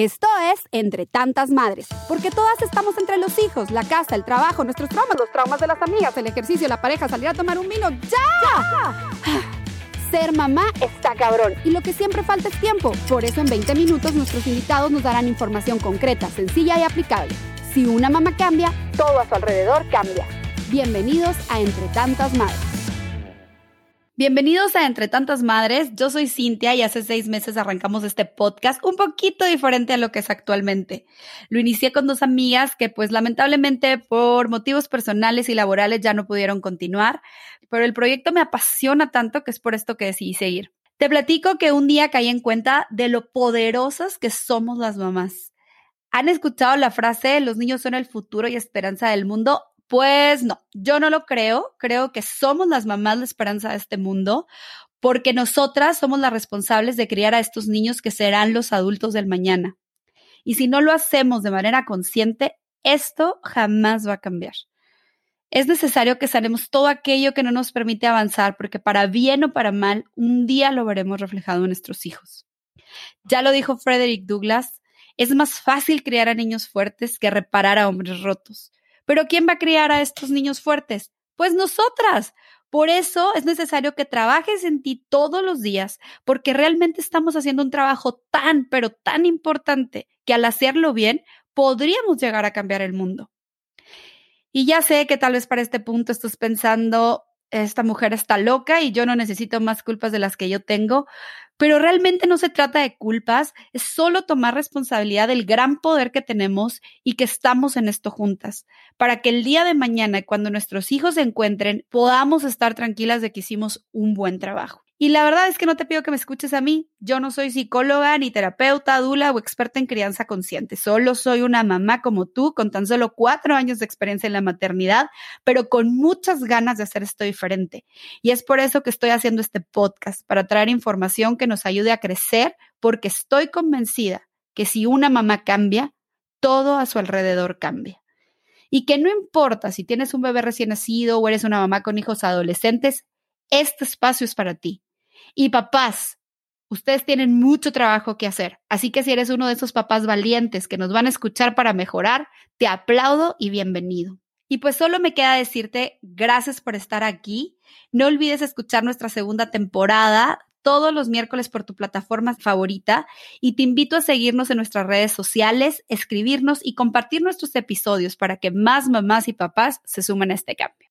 Esto es Entre tantas madres, porque todas estamos entre los hijos, la casa, el trabajo, nuestros traumas, los traumas de las amigas, el ejercicio, la pareja, salir a tomar un vino. ¡Ya! Ser mamá está cabrón y lo que siempre falta es tiempo. Por eso en 20 minutos nuestros invitados nos darán información concreta, sencilla y aplicable. Si una mamá cambia, todo a su alrededor cambia. Bienvenidos a Entre tantas madres. Bienvenidos a Entre Tantas Madres. Yo soy Cintia y hace seis meses arrancamos este podcast un poquito diferente a lo que es actualmente. Lo inicié con dos amigas que pues lamentablemente por motivos personales y laborales ya no pudieron continuar, pero el proyecto me apasiona tanto que es por esto que decidí seguir. Te platico que un día caí en cuenta de lo poderosas que somos las mamás. ¿Han escuchado la frase los niños son el futuro y esperanza del mundo? Pues no, yo no lo creo. Creo que somos las mamás la esperanza de este mundo porque nosotras somos las responsables de criar a estos niños que serán los adultos del mañana. Y si no lo hacemos de manera consciente, esto jamás va a cambiar. Es necesario que sanemos todo aquello que no nos permite avanzar, porque para bien o para mal, un día lo veremos reflejado en nuestros hijos. Ya lo dijo Frederick Douglass, es más fácil criar a niños fuertes que reparar a hombres rotos. Pero ¿quién va a criar a estos niños fuertes? Pues nosotras. Por eso es necesario que trabajes en ti todos los días, porque realmente estamos haciendo un trabajo tan, pero tan importante que al hacerlo bien podríamos llegar a cambiar el mundo. Y ya sé que tal vez para este punto estás pensando, esta mujer está loca y yo no necesito más culpas de las que yo tengo, pero realmente no se trata de culpas, es solo tomar responsabilidad del gran poder que tenemos y que estamos en esto juntas, para que el día de mañana, cuando nuestros hijos se encuentren, podamos estar tranquilas de que hicimos un buen trabajo. Y la verdad es que no te pido que me escuches a mí. Yo no soy psicóloga, ni terapeuta, dula o experta en crianza consciente. Solo soy una mamá como tú, con tan solo cuatro años de experiencia en la maternidad, pero con muchas ganas de hacer esto diferente. Y es por eso que estoy haciendo este podcast, para traer información que nos ayude a crecer, porque estoy convencida que si una mamá cambia, todo a su alrededor cambia. Y que no importa si tienes un bebé recién nacido o eres una mamá con hijos adolescentes, este espacio es para ti y papás, ustedes tienen mucho trabajo que hacer. Así que si eres uno de esos papás valientes que nos van a escuchar para mejorar, te aplaudo y bienvenido. Y pues solo me queda decirte gracias por estar aquí. No olvides escuchar nuestra segunda temporada todos los miércoles por tu plataforma favorita y te invito a seguirnos en nuestras redes sociales, escribirnos y compartir nuestros episodios para que más mamás y papás se sumen a este cambio.